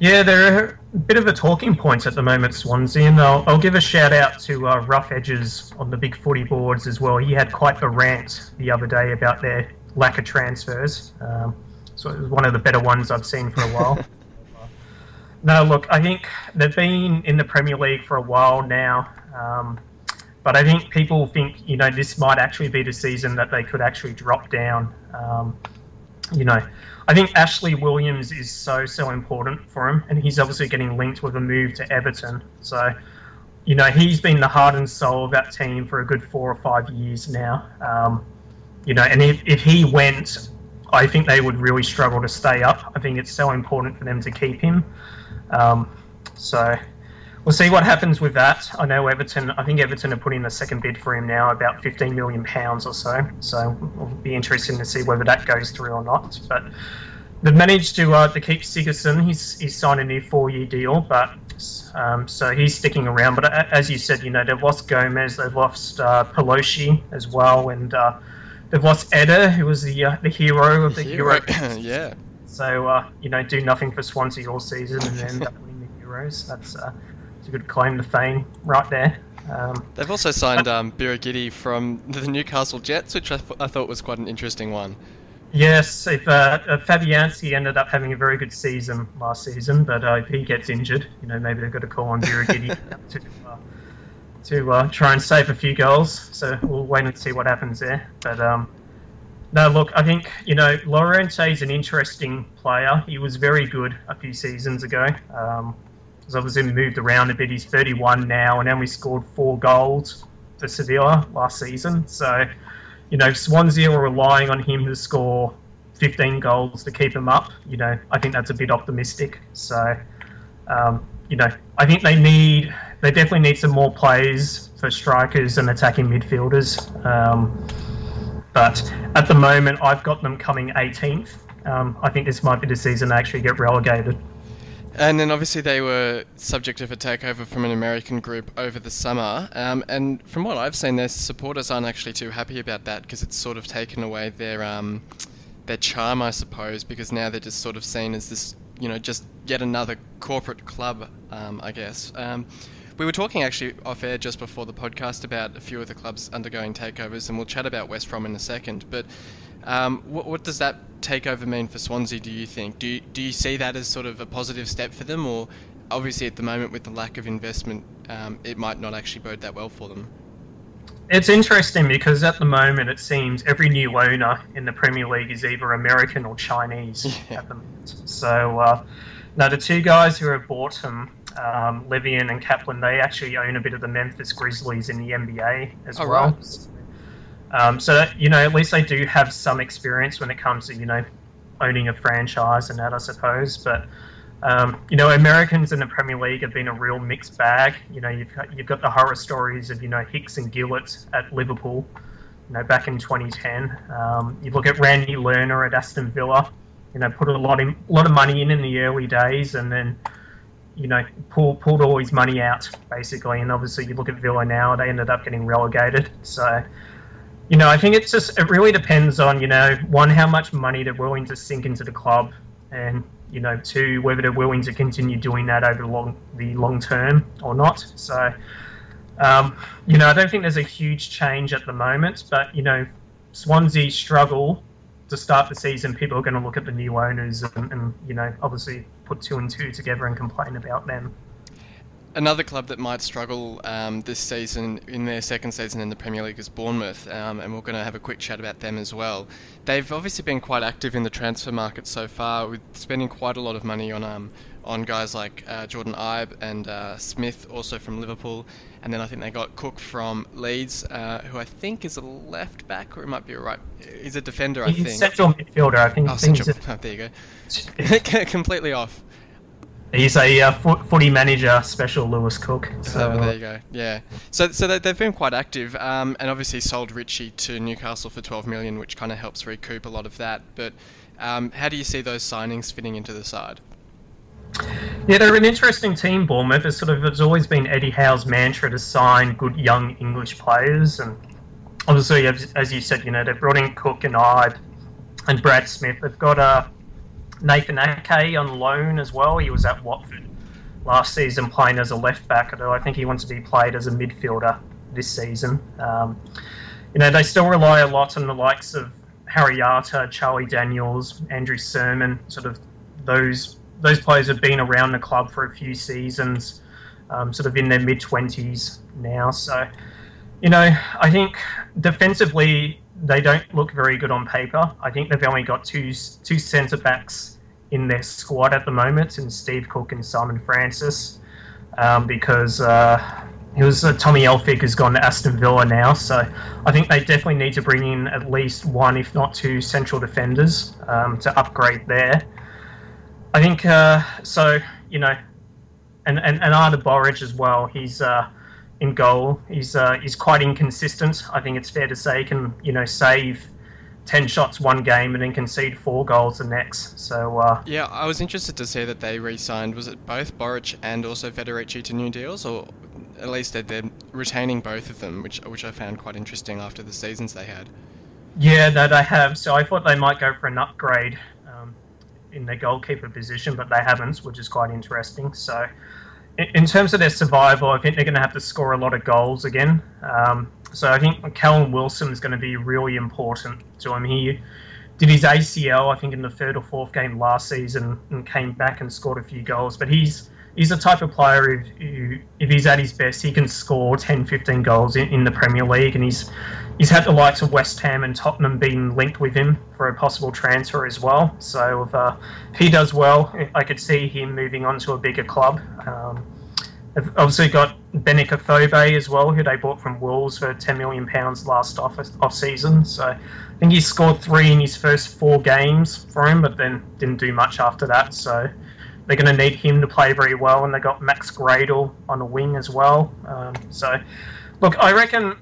Yeah, they're a bit of a talking point at the moment, Swansea, and I'll, I'll give a shout out to uh, Rough Edges on the big footy boards as well. He had quite a rant the other day about their lack of transfers. Um, so it was one of the better ones I've seen for a while. no, look, I think they've been in the Premier League for a while now, um, but I think people think you know this might actually be the season that they could actually drop down. Um, you know, I think Ashley Williams is so so important for him, and he's obviously getting linked with a move to Everton. So, you know, he's been the heart and soul of that team for a good four or five years now. Um, you know, and if, if he went, I think they would really struggle to stay up. I think it's so important for them to keep him. Um, so we'll see what happens with that. I know Everton. I think Everton are putting in a second bid for him now, about 15 million pounds or so. So it'll be interesting to see whether that goes through or not. But they've managed to uh, to keep Sigurdsson. He's he's signed a new four-year deal, but um, so he's sticking around. But as you said, you know they've lost Gomis, they've lost uh, Paloschi as well, and uh, they've lost Eder, who was the uh, the hero of the Hero- Euro. yeah. So uh, you know, do nothing for Swansea all season and then end up winning the Euros. That's, uh, that's a good claim to fame right there. Um, They've also signed um, Birighitti from the Newcastle Jets, which I, th- I thought was quite an interesting one. Yes, if uh, uh, Fabianski ended up having a very good season last season, but uh, if he gets injured, you know, maybe they've got to call on Birighitti to uh, to uh, try and save a few goals. So we'll wait and see what happens there. But um, no, look, I think you know Llorente is an interesting player. He was very good a few seasons ago. Um, he's obviously moved around a bit. He's 31 now, and only scored four goals for Sevilla last season. So you know, Swansea are relying on him to score 15 goals to keep him up. You know, I think that's a bit optimistic. So, um, you know, I think they need, they definitely need some more plays for strikers and attacking midfielders. Um, but at the moment, I've got them coming 18th. Um, I think this might be the season they actually get relegated. And then obviously they were subject of a takeover from an American group over the summer. Um, and from what I've seen, their supporters aren't actually too happy about that because it's sort of taken away their um, their charm, I suppose, because now they're just sort of seen as this, you know, just yet another corporate club, um, I guess. We were talking actually off air just before the podcast about a few of the clubs undergoing takeovers, and we'll chat about West Brom in a second. But um, what, what, does that takeover mean for Swansea? Do you think? Do you, do you see that as sort of a positive step for them, or obviously at the moment with the lack of investment, um, it might not actually bode that well for them? It's interesting because at the moment it seems every new owner in the Premier League is either American or Chinese yeah. at the moment. So uh, now the two guys who have bought him, um, Levien and Kaplan, they actually own a bit of the Memphis Grizzlies in the NBA as oh, well. Right. Um, so that, you know, at least they do have some experience when it comes to you know owning a franchise and that, I suppose. But um, you know, Americans in the Premier League have been a real mixed bag. You know, you've got, you've got the horror stories of you know Hicks and Gillett at Liverpool. You know, back in 2010, um, you look at Randy Lerner at Aston Villa. You know, put a lot in, a lot of money in in the early days, and then you know pulled all his money out basically. And obviously, you look at Villa now; they ended up getting relegated. So you know, I think it's just it really depends on you know one how much money they're willing to sink into the club, and you know two whether they're willing to continue doing that over the long the long term or not. So, um, you know, I don't think there's a huge change at the moment, but you know, Swansea struggle to start the season. People are going to look at the new owners and, and you know obviously put two and two together and complain about them another club that might struggle um, this season in their second season in the Premier League is Bournemouth, um, and we're going to have a quick chat about them as well. They've obviously been quite active in the transfer market so far, with spending quite a lot of money on um, on guys like uh, Jordan Ibe and uh, Smith, also from Liverpool, and then I think they got Cook from Leeds, uh, who I think is a left back or it might be a right. He's a defender, I He's think. Central midfielder, I think. Oh, central. Oh, there you go. Completely off. He's a uh, footy manager, special Lewis Cook. So oh, there you go. Yeah. So so they, have been quite active, um, and obviously sold Ritchie to Newcastle for 12 million, which kind of helps recoup a lot of that. But um, how do you see those signings fitting into the side? Yeah, they're an interesting team, Bournemouth. It's sort of it's always been Eddie Howe's mantra to sign good young English players, and obviously, as, you said, you know they've brought in Cook and Ibe and Brad Smith. They've got a Nathan Ake on loan as well. He was at Watford last season playing as a left back, although I think he wants to be played as a midfielder this season. Um, you know, they still rely a lot on the likes of Harry Arter, Charlie Daniels, Andrew Surman, sort of those those players have been around the club for a few seasons, um, sort of in their mid twenties now. So, you know, I think defensively they don't look very good on paper. I think they've only got two two centre backs in their squad at the moment, and Steve Cook and Simon Francis, um, because uh, it was uh, Tommy Elphick has gone to Aston Villa now. So I think they definitely need to bring in at least one, if not two, central defenders um, to upgrade there. I think uh, so. You know, and and and Artur Boruc as well. He's uh, in goal. He's uh, he's quite inconsistent. I think it's fair to say he can you know save ten shots one game and then concede four goals the next. So uh, yeah, I was interested to see that they re-signed. Was it both Boric and also Federici to new deals, or at least they're, they're retaining both of them, which which I found quite interesting after the seasons they had. Yeah, that I have. So I thought they might go for an upgrade. In their goalkeeper position, but they haven't, which is quite interesting. So, in, in terms of their survival, I think they're going to have to score a lot of goals again. Um, so I think Callum Wilson is going to be really important to him. He did his ACL, I think, in the third or fourth game last season, and came back and scored a few goals. But he's he's the type of player who, if he's at his best, he can score 10, 15 goals in, in the Premier League, and he's he's had the likes of West Ham and Tottenham being linked with him for a possible transfer as well. So if, uh, if he does well, I could see him moving on to a bigger club. Um, they've obviously got Benik Afobe as well, who they bought from Wolves for £10 million last off, off season. So I think he scored three in his first four games for him, but then didn't do much after that. So they're going to need him to play very well, and they got Max Gradel on the wing as well. Um, so, look, I reckon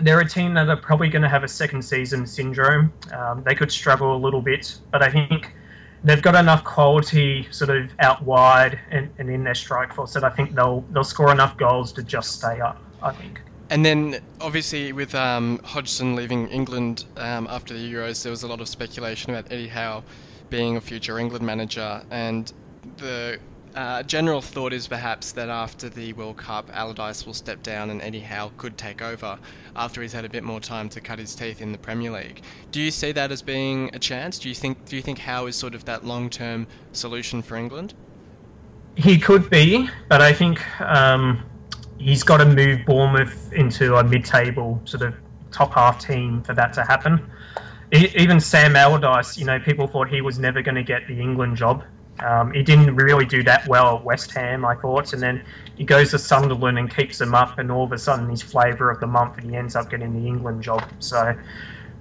they're a team that are probably going to have a second season syndrome. Um, they could struggle a little bit, but I think they've got enough quality sort of out wide and, and in their strike force that I think they'll they'll score enough goals to just stay up. I think. And then, obviously, with um, Hodgson leaving England um, after the Euros, there was a lot of speculation about Eddie Howe being a future England manager. And the uh, general thought is perhaps that after the World Cup, Allardyce will step down and Eddie Howe could take over after he's had a bit more time to cut his teeth in the Premier League. Do you see that as being a chance? Do you think do you think Howe is sort of that long-term solution for England? He could be, but I think um, he's got to move Bournemouth into a mid-table sort of top half team for that to happen. Even Sam Allardyce, you know, people thought he was never going to get the England job um, he didn't really do that well at West Ham, I thought, and then he goes to Sunderland and keeps them up, and all of a sudden he's flavour of the month, and he ends up getting the England job. So,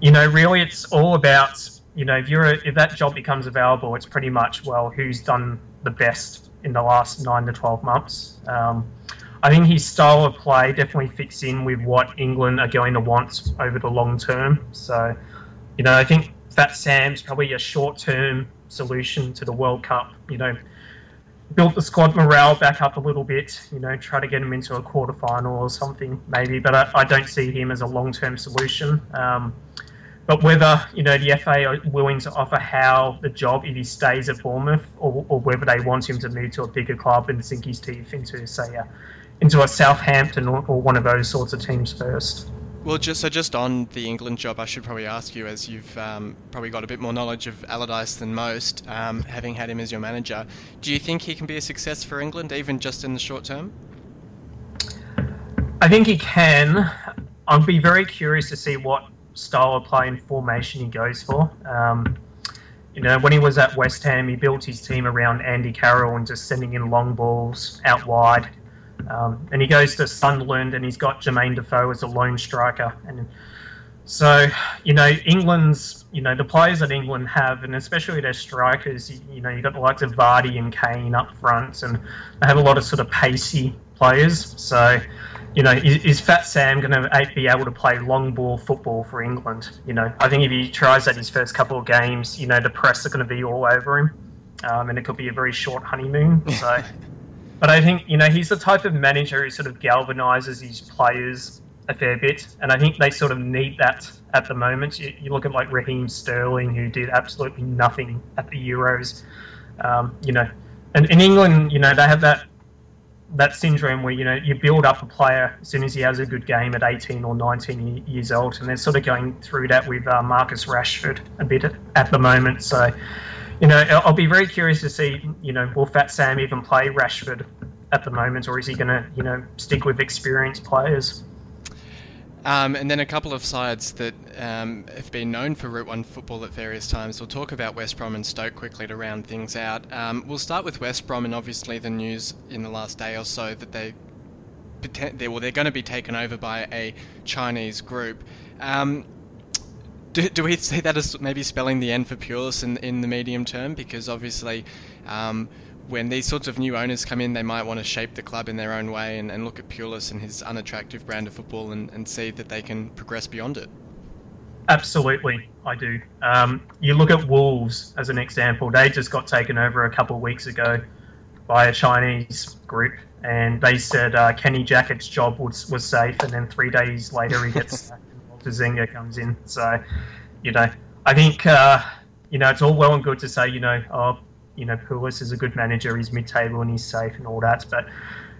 you know, really, it's all about you know if you're a, if that job becomes available, it's pretty much well who's done the best in the last nine to twelve months. Um, I think his style of play definitely fits in with what England are going to want over the long term. So, you know, I think Fat Sam's probably a short term solution to the World Cup. You know, built the squad morale back up a little bit. You know, try to get him into a quarter final or something maybe. But I, I don't see him as a long term solution. Um, but whether you know the FA are willing to offer Howe the job if he stays at Bournemouth, or, or whether they want him to move to a bigger club and sink his teeth into say a, into a Southampton or, or one of those sorts of teams first. Well, just so just on the England job, I should probably ask you, as you've um, probably got a bit more knowledge of Allardyce than most, um, having had him as your manager. Do you think he can be a success for England, even just in the short term? I think he can. I'd be very curious to see what style of play and formation he goes for. Um, you know, when he was at West Ham, he built his team around Andy Carroll and just sending in long balls out wide um, and he goes to Sunderland and he's got Jermaine Defoe as a lone striker. And so, you know, England's, you know, the players that England have, and especially their strikers, you, you know, you've got the likes of Vardy and Kane up front, and they have a lot of sort of pacey players. So, you know, is, is Fat Sam going to be able to play long ball football for England? You know, I think if he tries that his first couple of games, you know, the press are going to be all over him. Um, and it could be a very short honeymoon. So but I think you know he's the type of manager who sort of galvanizes his players a fair bit, and I think they sort of need that at the moment. You, you look at like Raheem Sterling, who did absolutely nothing at the Euros. Um, you know, and in England, you know, they have that that syndrome where you know you build up a player as soon as he has a good game at 18 or 19 years old, and they're sort of going through that with uh, Marcus Rashford a bit at, at the moment. So you know, I'll be very curious to see, you know, will Fat Sam even play Rashford at the moment, or is he going to, you know, stick with experienced players? Um, and then a couple of sides that um, have been known for Route 1 football at various times. We'll talk about West Brom and Stoke quickly to round things out. Um, we'll start with West Brom, and obviously the news in the last day or so that they, they well, they're going to be taken over by a Chinese group. Do, do we see that as maybe spelling the end for Pulis in, in the medium term? Because obviously, um, when these sorts of new owners come in, they might want to shape the club in their own way and, and look at Pulis and his unattractive brand of football and, and see that they can progress beyond it. Absolutely, I do. Um, you look at Wolves as an example. They just got taken over a couple of weeks ago by a Chinese group, and they said uh, Kenny Jackett's job was, was safe, and then three days later he gets Zenga comes in. So, you know, I think uh, you know, it's all well and good to say, you know, oh, you know, Pulis is a good manager, he's mid-table and he's safe and all that, but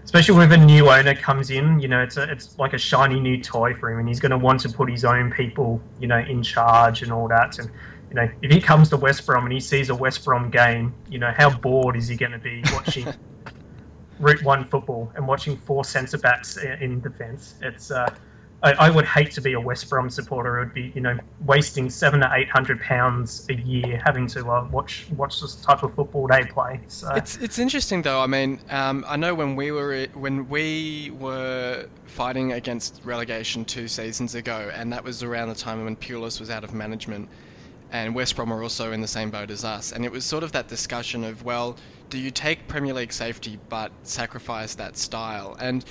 especially when a new owner comes in, you know, it's a, it's like a shiny new toy for him, and he's going to want to put his own people, you know, in charge and all that. And you know, if he comes to West Brom and he sees a West Brom game, you know, how bored is he going to be watching Route One football and watching four centre backs in defence? It's uh, I, I, would hate to be a West Brom supporter. It would be, you know, wasting seven to eight hundred pounds a year having to uh, watch watch this type of football they play. So it's it's interesting though. I mean, um, I know when we were when we were fighting against relegation two seasons ago, and that was around the time when Pulis was out of management, and West Brom were also in the same boat as us, and it was sort of that discussion of well, do you take Premier League safety but sacrifice that style and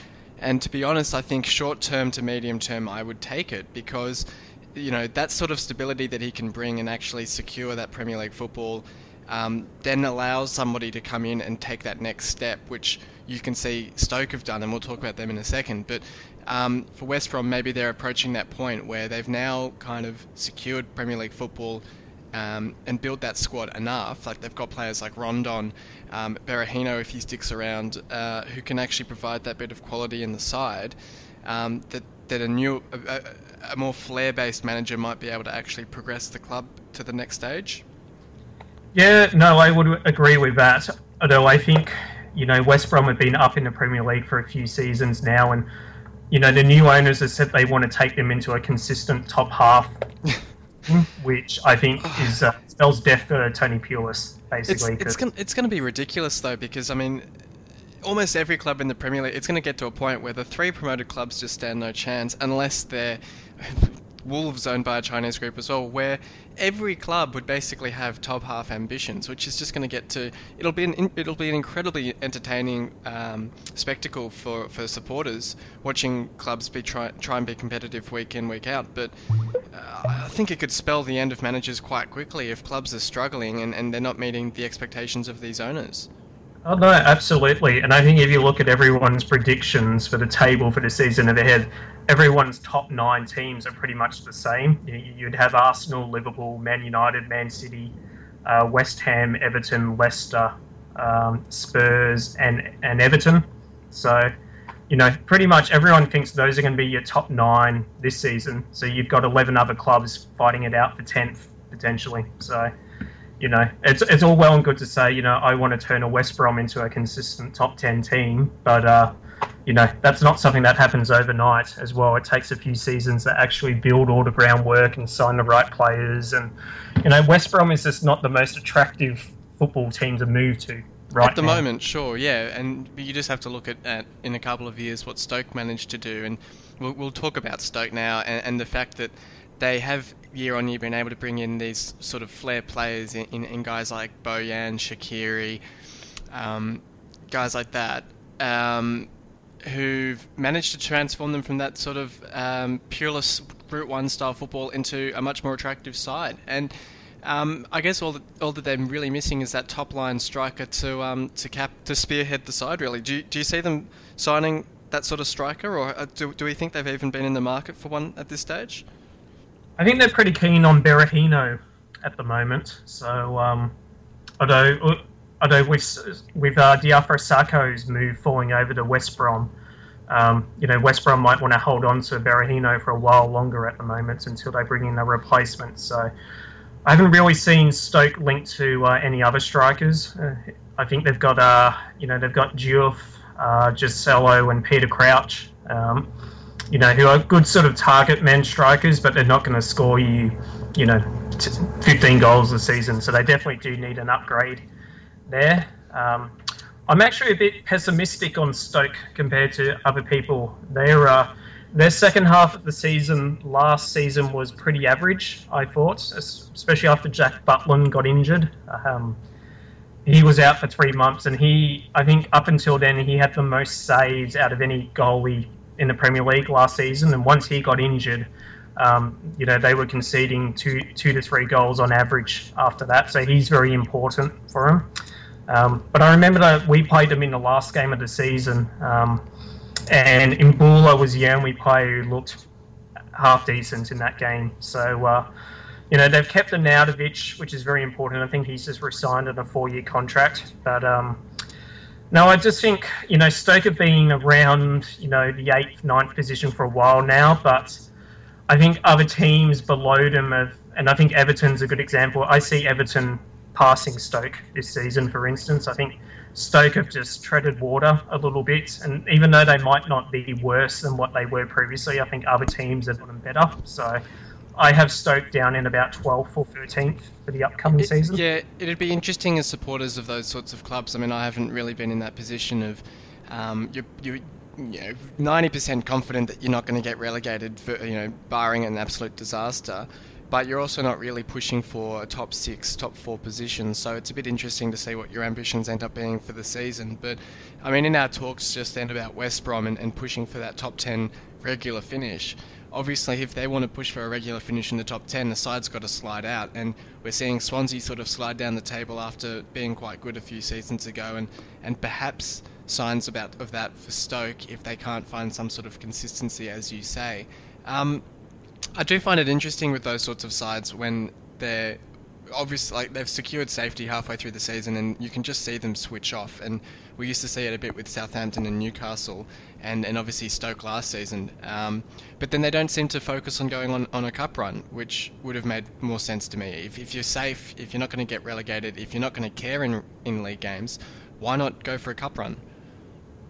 and to be honest, I think short term to medium term, I would take it because, you know, that sort of stability that he can bring and actually secure that Premier League football um, then allows somebody to come in and take that next step, which you can see Stoke have done, and we'll talk about them in a second. But um, for West Brom, maybe they're approaching that point where they've now kind of secured Premier League football um, and build that squad enough. Like they've got players like Rondon, um, Berahino, if he sticks around, uh, who can actually provide that bit of quality in the side. Um, that that a new, a, a more flair-based manager might be able to actually progress the club to the next stage. Yeah, no, I would agree with that. Although I think, you know, West Brom have been up in the Premier League for a few seasons now, and you know the new owners have said they want to take them into a consistent top half which I think is uh, spells death for Tony Pulis, basically. It's, it's gonna it's gonna be ridiculous though, because I mean, almost every club in the Premier League, it's going to get to a point where the three promoted clubs just stand no chance unless they're Wolves owned by a Chinese group as well, where every club would basically have top half ambitions, which is just going to get to it'll be an it'll be an incredibly entertaining um, spectacle for, for supporters watching clubs be try try and be competitive week in week out. But uh, I think it could spell the end of managers quite quickly if clubs are struggling and, and they're not meeting the expectations of these owners. Oh no, absolutely. And I think if you look at everyone's predictions for the table for the season ahead, everyone's top nine teams are pretty much the same. You'd have Arsenal, Liverpool, Man United, Man City, uh, West Ham, Everton, Leicester, um, Spurs, and and Everton. So, you know, pretty much everyone thinks those are going to be your top nine this season. So you've got eleven other clubs fighting it out for tenth potentially. So you know, it's it's all well and good to say, you know, I want to turn a West Brom into a consistent top ten team, but uh, you know, that's not something that happens overnight as well. It takes a few seasons to actually build all the groundwork and sign the right players, and you know, West Brom is just not the most attractive football team to move to. Right at the now. moment, sure, yeah, and you just have to look at, at in a couple of years what Stoke managed to do, and we'll, we'll talk about Stoke now, and, and the fact that they have year on year been able to bring in these sort of flair players in, in, in guys like Bojan, Shaqiri, um, guys like that, um, who've managed to transform them from that sort of um, Pulis Route One style football into a much more attractive side. And um, I guess all that all that they're really missing is that top line striker to um, to cap to spearhead the side. Really, do you, do you see them signing that sort of striker, or uh, do, do we think they've even been in the market for one at this stage? I think they're pretty keen on Berahino at the moment. So, um, although although with with uh, Diafra Sakho's move falling over to West Brom, um, you know West Brom might want to hold on to Berahino for a while longer at the moment until they bring in a replacement. So, I haven't really seen Stoke linked to uh, any other strikers. Uh, I think they've got uh, you know they've got Diouf, uh, Joselu, and Peter Crouch. Um, you know, who are good sort of target men strikers, but they're not going to score you, you know, 15 goals a season. So they definitely do need an upgrade there. Um, I'm actually a bit pessimistic on Stoke compared to other people. Their uh, their second half of the season last season was pretty average, I thought, especially after Jack Butland got injured. Um, he was out for three months, and he, I think, up until then, he had the most saves out of any goalie in the Premier League last season, and once he got injured, um, you know they were conceding two two to three goals on average after that. So he's very important for him. Um, but I remember that we played them in the last game of the season, um, and Imbula was the only player who looked half decent in that game. So. Uh, you know, they've kept Arnautovic, which is very important. I think he's just resigned on a four-year contract. But um, no, I just think you know Stoke have been around you know the eighth, ninth position for a while now, but I think other teams below them have, and I think Everton's a good example. I see Everton passing Stoke this season, for instance. I think Stoke have just treaded water a little bit, and even though they might not be worse than what they were previously, I think other teams have gotten better. So I have Stoke down in about 12th or 13th for the upcoming It- season. Yeah, it'd be interesting as supporters of those sorts of clubs. I mean, I haven't really been in that position of um, you're, you're you know, 90% confident that you're not going to get relegated, for, you know, barring an absolute disaster. But you're also not really pushing for a top six, top four position. So it's a bit interesting to see what your ambitions end up being for the season. But I mean, in our talks just then about West Brom and, and pushing for that top 10 regular finish, obviously, if they want to push for a regular finish in the top 10, the side's got to slide out. And we're seeing Swansea sort of slide down the table after being quite good a few seasons ago, and, and perhaps signs about of that for Stoke if they can't find some sort of consistency, as you say. Um, I do find it interesting with those sorts of sides when they're obviously like they've secured safety halfway through the season and you can just see them switch off. And we used to see it a bit with Southampton and Newcastle and, and obviously Stoke last season. Um, but then they don't seem to focus on going on, on a cup run which would have made more sense to me. If, if you're safe if you're not going to get relegated if you're not going to care in, in league games why not go for a cup run?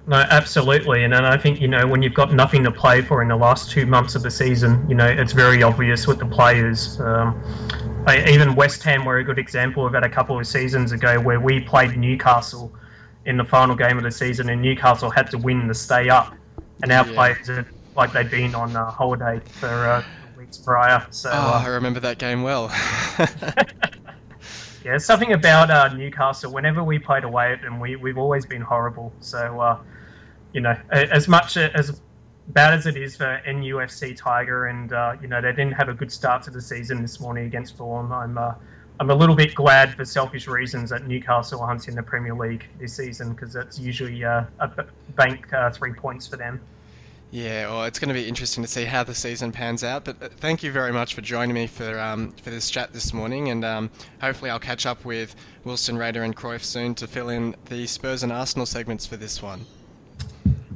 No, absolutely, and then I think you know when you've got nothing to play for in the last two months of the season, you know it's very obvious with the players. Um, even West Ham were a good example of that a couple of seasons ago, where we played Newcastle in the final game of the season, and Newcastle had to win to stay up, and our Yeah. players are like they'd been on uh, holiday for uh, weeks prior. So oh uh, I remember that game well Yeah, something about uh, Newcastle. Whenever we played away at them, we we've always been horrible. So, uh, you know, as much as bad as it is for NUFC Tiger, and uh, you know they didn't have a good start to the season this morning against Fulham. I'm uh, I'm a little bit glad for selfish reasons that Newcastle aren't in the Premier League this season because that's usually uh, a bank uh, three points for them. Yeah, well, it's going to be interesting to see how the season pans out. But uh, thank you very much for joining me for um, for this chat this morning, and um, hopefully I'll catch up with Wilson Raider and Cruyff soon to fill in the Spurs and Arsenal segments for this one.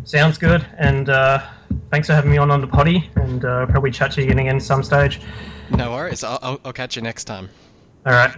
Sounds good, and uh, thanks for having me on on the potty, and uh, probably chat to you again at some stage. No worries, I'll, I'll, I'll catch you next time. All right.